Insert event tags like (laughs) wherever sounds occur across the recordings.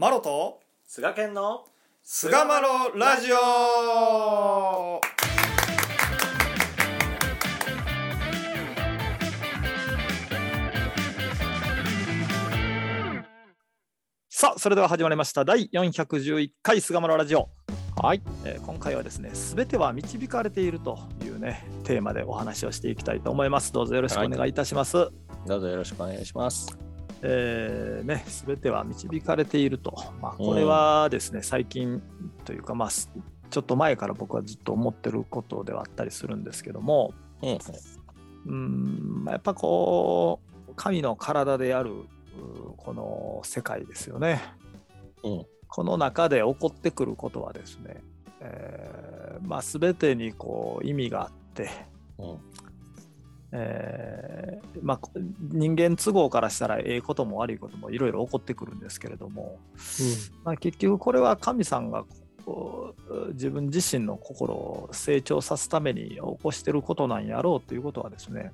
マロと菅健の菅マロラジオ。さあそれでは始まりました。第411回菅マロラジオ。はい。えー今回はですねすべては導かれているというねテーマでお話をしていきたいと思います。どうぞよろしくお願いいたします、どうぞよろしくお願いしますえーね、全ては導かれていると、まあ、これはですね、最近というか、まあ、すちょっと前から僕はずっと思ってることではあったりするんですけども、うん。うんまあやっぱこう、神の体であるうこの世界ですよね。うん。この中で起こってくることはですね、えーまあ、全てにこう意味があって、うんえーまあ、こ人間都合からしたらええことも悪いこともいろいろ起こってくるんですけれども、まあ、結局これは神さんが自分自身の心を成長さすために起こしてることなんやろうということはですね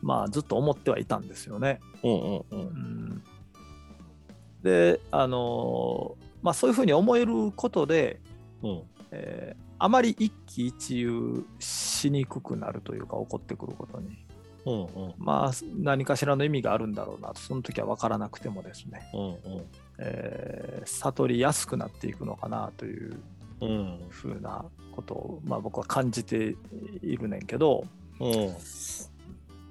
まあずっと思ってはいたんですよね。うんうんううん。んであのまあそういうふうに思えることで、うん。えーあまり一喜一憂しにくくなるというか起こってくることに。うんうん。まあ何かしらの意味があるんだろうなとその時は分からなくてもですね、うんえー悟りやすくなっていくのかなといううんうんふうなことを、まあ、僕は感じているねんけど、うん。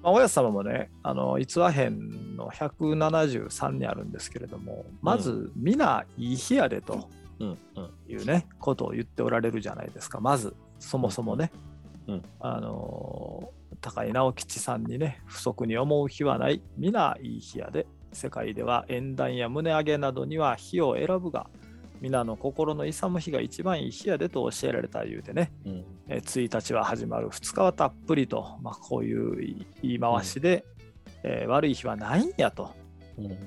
まあ、おやつ様もねあの逸話編の173にあるんですけれどもまず「皆いい日やで」と。うんうんいうねことを言っておられるじゃないですか。まずそもそもね、うんあの高井直吉さんにね不足に思う日はない。皆いい日やで。世界では縁談や胸上げなどには日を選ぶが皆の心の勇む日が一番いい日やでと教えられた言うてねうん。えー1日は始まる2日はたっぷりと、まあ、こういう言い回しで、えー悪い日はないんやと、うん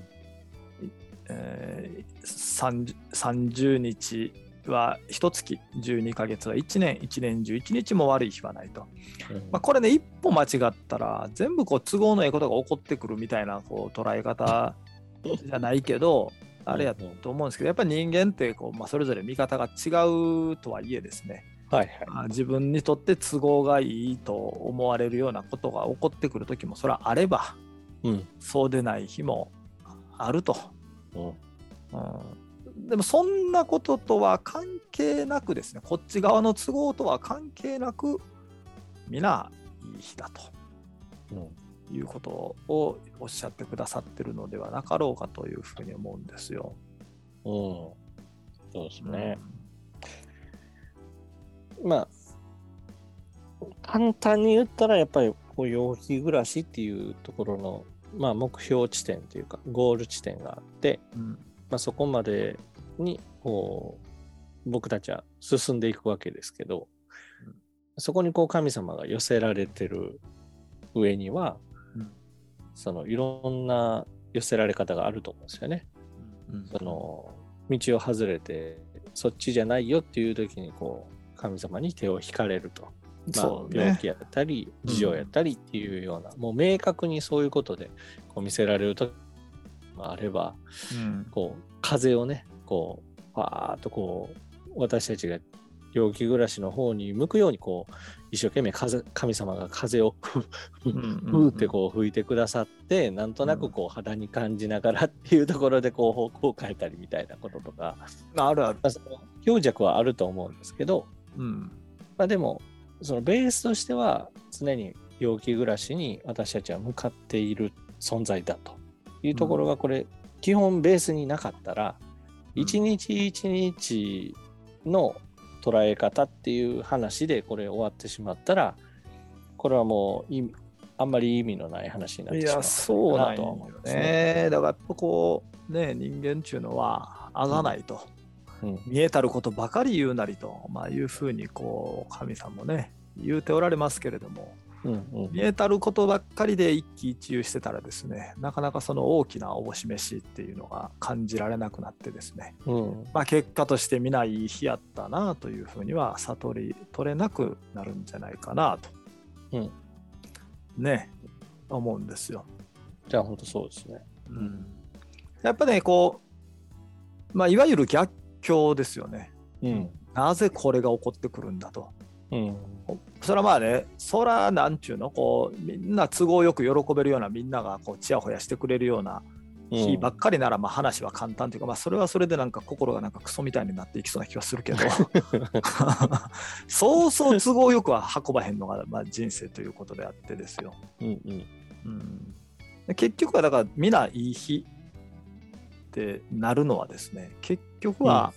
えー 30, 30日は1月12ヶ月は1年1年11日も悪い日はないと、まあ、これね一歩間違ったら全部こう都合のいいことが起こってくるみたいなこう捉え方じゃないけど (laughs) あれやと思うんですけどやっぱり人間ってこう、まあ、それぞれ見方が違うとはいえですね。はいまあ自分にとって都合がいいと思われるようなことが起こってくる時もそれはあればうん。そうでない日もあると、うんうん、でもそんなこととは関係なくですねこっち側の都合とは関係なく皆いい日だうん。ということをおっしゃってくださってるのではなかろうかというふうに思うんですよ。うん。そうですね。うん。まあ簡単に言ったらやっぱりこう陽気暮らしっていうところのまあ目標地点というかゴール地点があってうんまあ、そこまでにこう僕たちは進んでいくわけですけど、うんそこにこう神様が寄せられてる上には、うんそのいろんな寄せられ方があると思うんですよね。うんその道を外れてそっちじゃないよっていう時にこう神様に手を引かれると。まあ病気やったり事情やったりっていうような、もう明確にそういうことでこう見せられる時もあれば、うん。こう風をねこうパーッとこう私たちが陽気暮らしの方に向くようにこう一生懸命風神様が風を (laughs) ふーってこう吹いてくださってなんとなくこう肌に感じながらっていうところでこう方向を変えたりみたいなこととか、あるある。まあ、その強弱はあると思うんですけど、うん。まあ、でもそのベースとしては常に陽気暮らしに私たちは向かっている存在だというところがこれ、基本ベースになかったらうん一日一日の捉え方っていう話でこれ終わってしまったらこれはもう意味あんまり意味のない話になってしまういや、そうなんよね。ね。だからやっぱこう、ね、人間っていうのは、あがないと、うん見えたることばかり言うなりと、まあ、いうふうに、こう、神さんもね、言うておられますけれども、うんうん。見えたることばっかりで一喜一憂してたらですね、なかなかその大きなおぼし飯っていうのが感じられなくなってですね、うん。まあ、結果として皆いい日やったなというふうには悟り取れなくなるんじゃないかなと、うん。ね思うんですよ。じゃあ本当そうですね。うん、やっぱねこまあ、いわゆる逆境ですよね。うん。なぜこれが起こってくるんだと。うん、それはまあね、そらなんちゅうの、こう、みんな都合よく喜べるような、みんながこう、ちやほやしてくれるような日ばっかりなら、まあ話は簡単というか、まあそれはそれでなんか心がなんかクソみたいになっていきそうな気はするけど、(laughs) (laughs) そうそう都合よくは運ばへんのが、まあ、人生ということであってですよ。うんうんうん、結局はだから、みないい日ってなるのはですね、結局は、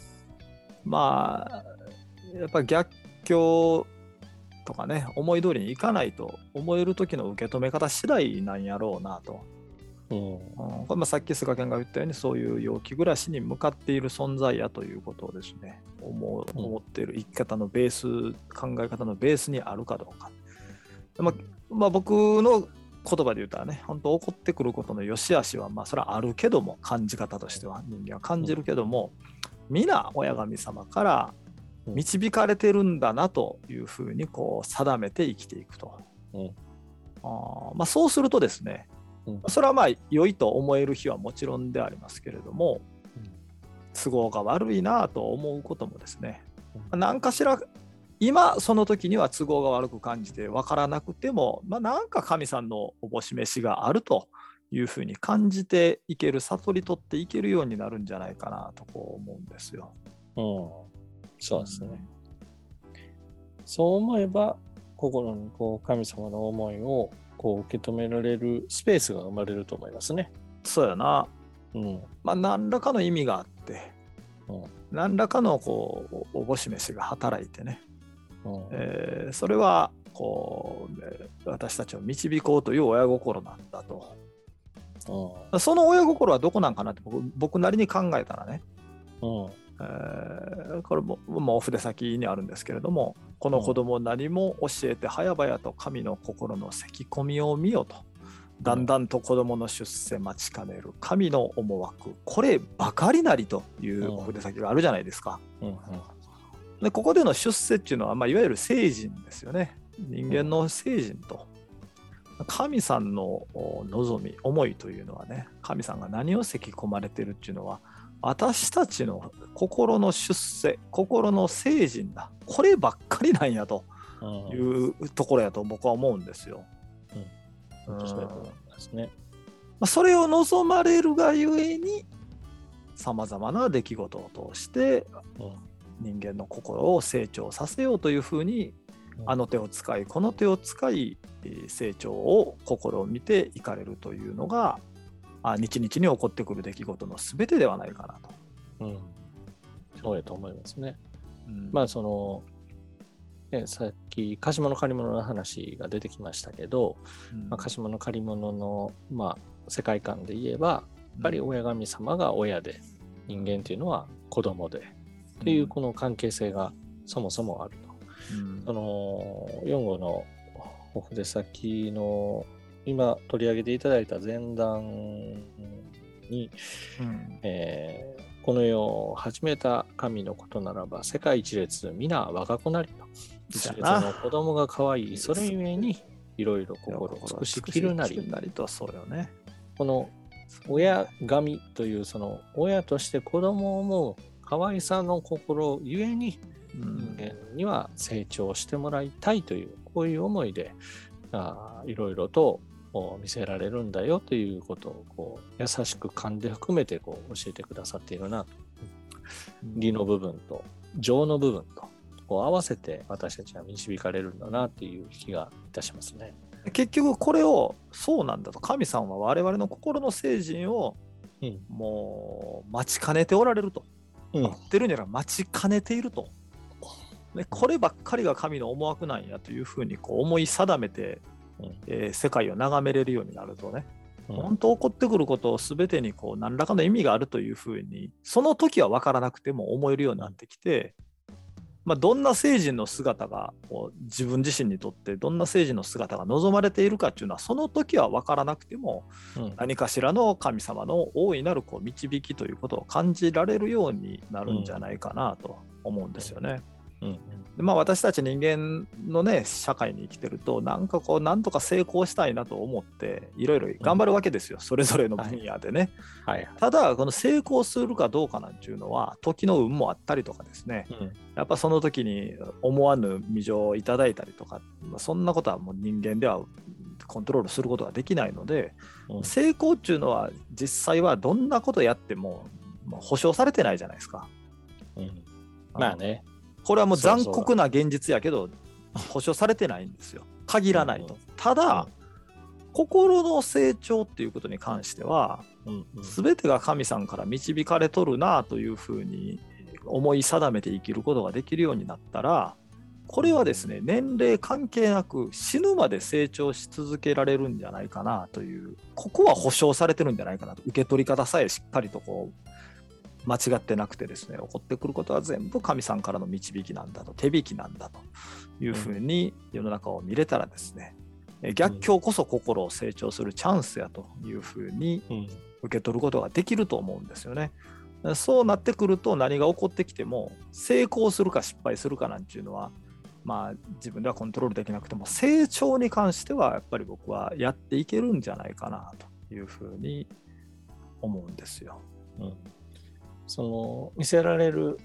うん、まあ、やっぱり逆境とかね、思い通りにいかないと思える時の受け止め方次第なんやろうなと。うん、これまさっき菅健が言ったようにそういう陽気暮らしに向かっている存在やということをですね思う思っている生き方のベース考え方のベースにあるかどうか、まあ、まあ、僕の言葉で言ったらね本当起こってくることの良し悪しはまあそれはあるけども感じ方としては人間は感じるけども、皆親神様から導かれてるんだなというふうにこう定めて生きていくと。うん、あまあ、そうするとですね、うん、それはまあ良いと思える日はもちろんでありますけれども、うん、都合が悪いなと思うこともですね、うん、何かしら今その時には都合が悪く感じて分からなくても、まあ、なんか神さんのおぼし飯があるというふうに感じていける悟り取っていけるようになるんじゃないかなとこう思うんですよ。うんそうですね。そう思えば、心にこう神様の思いをこう受け止められるスペースが生まれると思いますね。そうやな。うん。まあ、何らかの意味があって、うん、何らかのこうおぼし飯が働いてね、うんえー、それはこう私たちを導こうという親心なんだと。うん、その親心はどこなんかなって僕僕なりに考えたらね、うん。えー、これも、まあ、お筆先にあるんですけれどもこの子供何も教えて早々と神の心の咳込みを見よと。だんだんと子供の出世待ちかねる。神の思惑。こればかりなりというお筆先があるじゃないですか。うんうん、でここでの出世っていうのは、まあ、いわゆる聖人ですよね。人間の聖人と。神さんの望み思いというのはね神さんが何を咳込まれてるっていうのは私たちの心の出世心の聖人だ。こればっかりなんやというところやと僕は思うんですよ。うん、ですね。まあ、それを望まれるがゆえにさまざまな出来事を通して人間の心を成長させようというふうにあの手を使いこの手を使い成長を心を見ていかれるというのがあ日々に起こってくる出来事の全てではないかなと。うん、そうやと思いますね。うん、まあその、ね、さっき鹿島の借り物の話が出てきましたけど、うん、まあ、鹿島の借り物の、まあ、世界観で言えばやっぱり親神様が親で人間というのは子供で、っていうこの関係性がそもそもあると。うん、その4号のお筆先の今取り上げていただいた前段に、うん、えー、この世を始めた神のことならば世界一列皆若くなりと。一列の子供が可愛いそれゆえにいろいろ心を尽くしきるなりなりとそうよね。この親神というその親として子供を思う可愛さの心ゆえに人間には成長してもらいたいというこういう思いであいろいろと見せられるんだよということをこう優しく勘で含めてこう教えてくださっているなと。理の部分と情の部分とこう合わせて私たちは導かれるんだなっていう気がいたしますね。結局これをそうなんだと。神さんは我々の心の聖人をもう待ちかねておられると、うん、待ってるんじゃなく待ちかねていると。でこればっかりが神の思惑なんやというふうにこう思い定めてえー、世界を眺めれるようになるとね、うん、本当起こってくることを全てにこう何らかの意味があるというふうにその時は分からなくても思えるようになってきて、まあ、どんな聖人の姿がこう自分自身にとってどんな聖人の姿が望まれているかっていうのはその時は分からなくても、うん、何かしらの神様の大いなるこう導きということを感じられるようになるんじゃないかなと思うんですよね。うんでまあ、私たち人間のね社会に生きてるとなんかこうなんとか成功したいなと思っていろいろ頑張るわけですよ、うん、それぞれの分野でね、はい。はい、ただこの成功するかどうかなんていうのは時の運もあったりとかですね、うん、やっぱその時に思わぬ未情をいただいたりとか、まあ、そんなことはもう人間ではコントロールすることができないので、うん、成功っていうのは実際はどんなことやっても保証されてないじゃないですか。うん、まあね。これはもう残酷な現実やけど保証されてないんですよ。限らないと。ただ、心の成長っていうことに関しては、うんうん、全てが神さんから導かれとるなというふうに思い定めて生きることができるようになったらこれはですね年齢関係なく死ぬまで成長し続けられるんじゃないかなというここは保証されてるんじゃないかなと。受け取り方さえしっかりとこう間違ってなくてですね起こってくることは全部神さんからの導きなんだと手引きなんだというふうに世の中を見れたらですね、逆境こそ心を成長するチャンスやというふうに受け取ることができると思うんですよね。そうなってくると何が起こってきても成功するか失敗するかなんていうのはまあ自分ではコントロールできなくても成長に関してはやっぱり僕はやっていけるんじゃないかなというふうに思うんですよ。うんその見せられる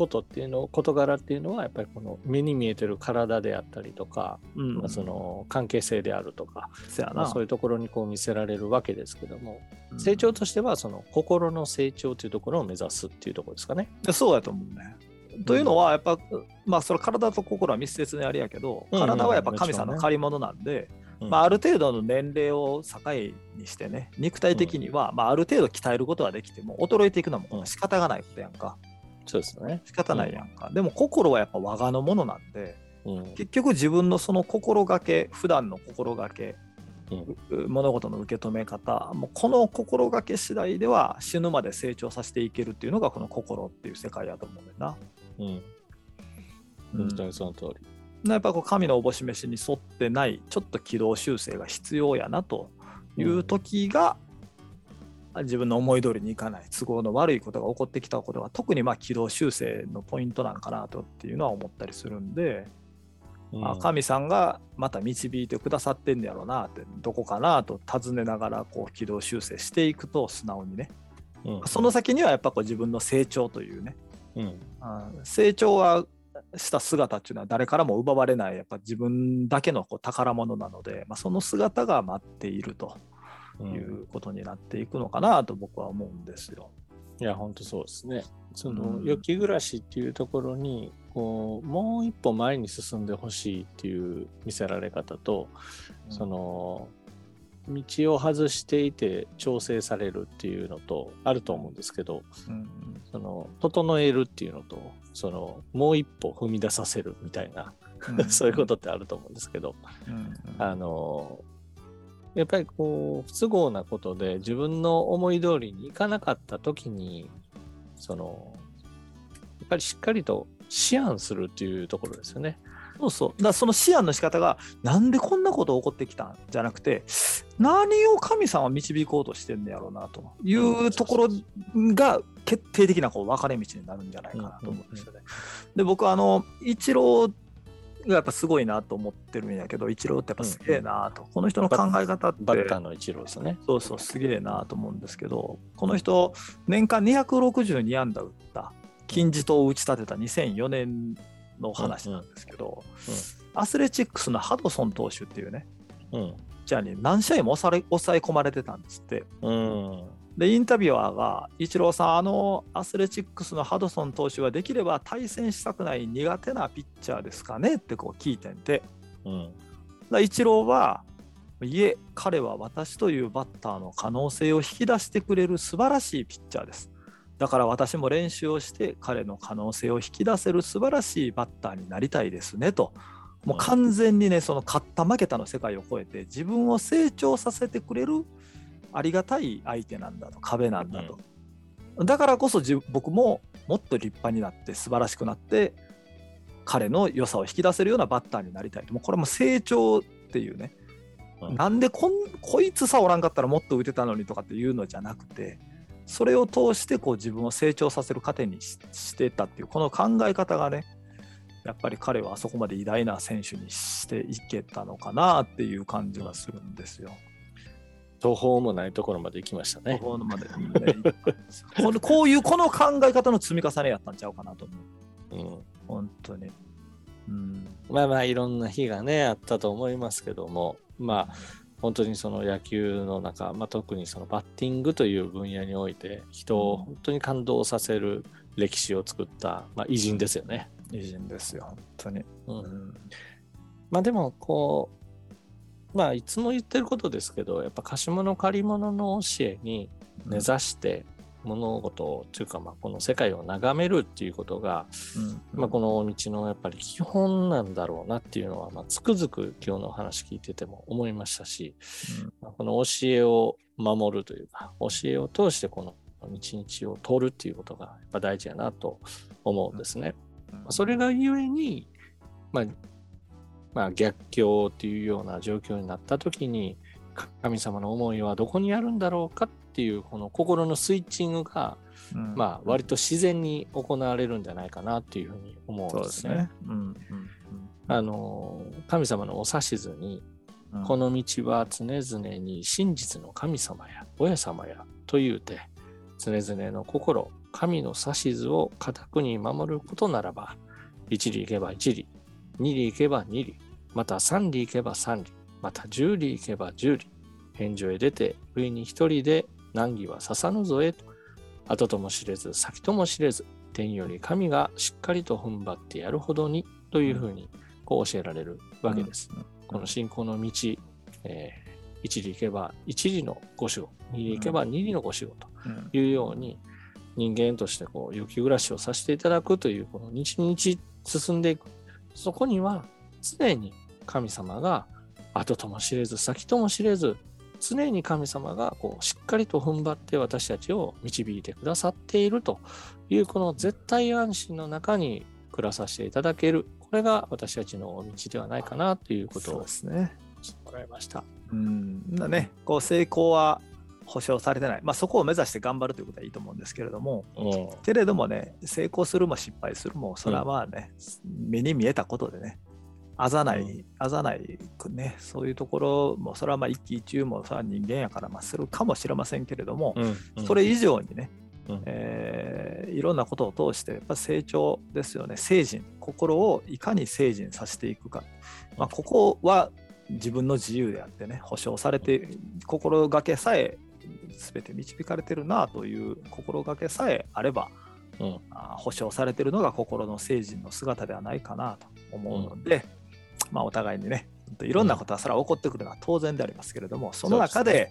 ことっていうの事柄っていうのはやっぱりこの目に見えてる体であったりとか、うん、まあ、その関係性であるとか、まあ、そういうところにこう見せられるわけですけども、うん、成長としてはその心の成長というところを目指すっていうところですかね。そうやと思うね。というのはやっぱ、まあそれ体と心は密接にありやけど体はやっぱ神様の借り物なんで、まあ、ある程度の年齢を境にしてね肉体的には、まあ、ある程度鍛えることはできても衰えていくのも仕方がないことやんか。そうですね。仕方ないやんか、でも心はやっぱ我がのものなんで、結局自分のその心がけ普段の心がけうん、物事の受け止め方もうこの心がけ次第では死ぬまで成長させていけるっていうのがこの心っていう世界やと思うんだよな。うん。本当にその通り。やっぱこう神のおぼし飯に沿ってないちょっと軌道修正が必要やなという時が、うん、自分の思い通りにいかない都合の悪いことが起こってきたことが特にまあ軌道修正のポイントなんかなとっていうのは思ったりするんで、うん、あ神さんがまた導いてくださってんやろうなってどこかなと尋ねながらこう軌道修正していくと素直にね、うん、その先にはやっぱこう自分の成長というね、うん、成長はした姿っていうのは誰からも奪われないやっぱ自分だけのこう宝物なので、まあ、その姿が待っているということになっていくのかなと僕は思うんですよ。いや本当そうですね。その、良き暮らしっていうところにこうもう一歩前に進んでほしいっていう見せられ方と、うん、その道を外していて調整されるっていうのとあると思うんですけど、うん、その整えるっていうのとそのもう一歩踏み出させるみたいな、うん、(laughs) そういうことってあると思うんですけど、うん、あのやっぱりこう不都合なことで自分の思い通りにいかなかった時にそのやっぱりしっかりと思案するっていうところですよね。そうそう。だその思案の仕方が、なんでこんなこと起こってきたん？じゃなくて、何を神様は導こうとしてんだやろうなというところが決定的なこう分かれ道になるんじゃないかなと思うんですよね。で、僕はあの、イチローがやっぱすごいなと思ってるんやけど、イチローってやっぱすげえなと、うん、この人の考え方って。バッターのイチローですね。そうそう、すげえなと思うんですけど、この人、年間262安打打った、金字塔を打ち立てた2004年の話なんですけど、うんうん、アスレチックスのハドソン投手っていうね、うん、じゃあね、何試合も抑え込まれてたんですって。うん、で、インタビュアーが、イチローさん、あのアスレチックスのハドソン投手はできれば対戦したくない苦手なピッチャーですかねってこう聞いてんて。うん、だイチローは、いえ、彼は私というバッターの可能性を引き出してくれる素晴らしいピッチャーです。だから私も練習をして彼の可能性を引き出せる素晴らしいバッターになりたいですねと。もう完全にね、その勝った負けたの世界を超えて自分を成長させてくれるありがたい相手なんだと、壁なんだと。だからこそ僕ももっと立派になって素晴らしくなって彼の良さを引き出せるようなバッターになりたいと。もうこれも成長っていうね、なんでこんこいつさおらんかったらもっと打てたのにとかっていうのじゃなくて、それを通してこう自分を成長させる糧にしてたっていうこの考え方がねやっぱり彼はあそこまで偉大な選手にしていけたのかなっていう感じがするんですよ。途方もないところまで行きましたね。途方まで、ね、このこういうこの考え方の積み重ねやったんちゃうかなと思う。うん、本当に。うん、まあまあいろんな日がねあったと思いますけどもまあ本当にその野球の中、まあ、特にそのバッティングという分野において人を本当に感動させる歴史を作った、まあ、偉人ですよね。偉人ですよ本当に。うん、まあでもこうまあいつも言ってることですけどやっぱ貸し物借り物の教えに根ざして、物事をというか、まあ、この世界を眺めるっていうことが、うん、まあ、この道のやっぱり基本なんだろうなっていうのは、まあ、つくづく今日の話聞いてても思いましたし、うん、まあ、この教えを守るというか教えを通してこの道々を通るっていうことがやっぱ大事やなと思うんですね。うん、それがゆえに、まあまあ、逆境っていうような状況になった時に神様の思いはどこにあるんだろうかっっていうこの心のスイッチングが、うん、まあ割と自然に行われるんじゃないかなっていうふうに思うんですね。あの神様のお指図に、うん、この道は常々に真実の神様や親様やというて常々の心神の指図を固くに守ることならば一里行けば一里二里行けば二里また三里行けば三里また十里行けば十里返上へ出て上に一人で難儀は刺さぬぞえと、後とも知れず、先とも知れず、天より神がしっかりと踏ん張ってやるほどにというふうにこう教えられるわけです。うんこの信仰の道、えー、一里行けば一里のご守護、二里行けば二里のご守護というように、人間としてこう雪暮らしをさせていただくというこの日々進んでいくそこには常に神様が後とも知れず先とも知れず常に神様がこうしっかりと踏ん張って私たちを導いてくださっているというこの絶対安心の中に暮らさせていただける。これが私たちの道ではないかなということをですね。もらいました。うん。だね。こう成功は保証されてない、まあ、そこを目指して頑張るということはいいと思うんですけれども、うん、けれどもね成功するも失敗するもそれはまあね、うん、目に見えたことでねあざない、あざないくね、そういうところも、それはまあ一喜一憂もそれは人間やからまあするかもしれませんけれども、うんうん、それ以上にね、うん、えー、いろんなことを通してやっぱ成長ですよね。成人心をいかに成人させていくか、まあ、ここは自分の自由であってね保証されて心がけさえ全て導かれてるなという心がけさえあれば、うん、保証されてるのが心の成人の姿ではないかなと思うので、まあ、お互いにね、いろんなことはそれは起こってくるのは当然でありますけれども、その中で、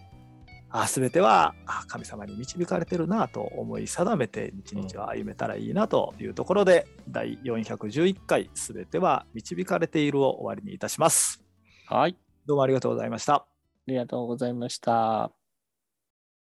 あ全ては神様に導かれてるなと思い定めて日々を歩めたらいいなというところで、うん、第411回全ては導かれているを終わりにいたします。はい。どうもありがとうございました。ありがとうございました。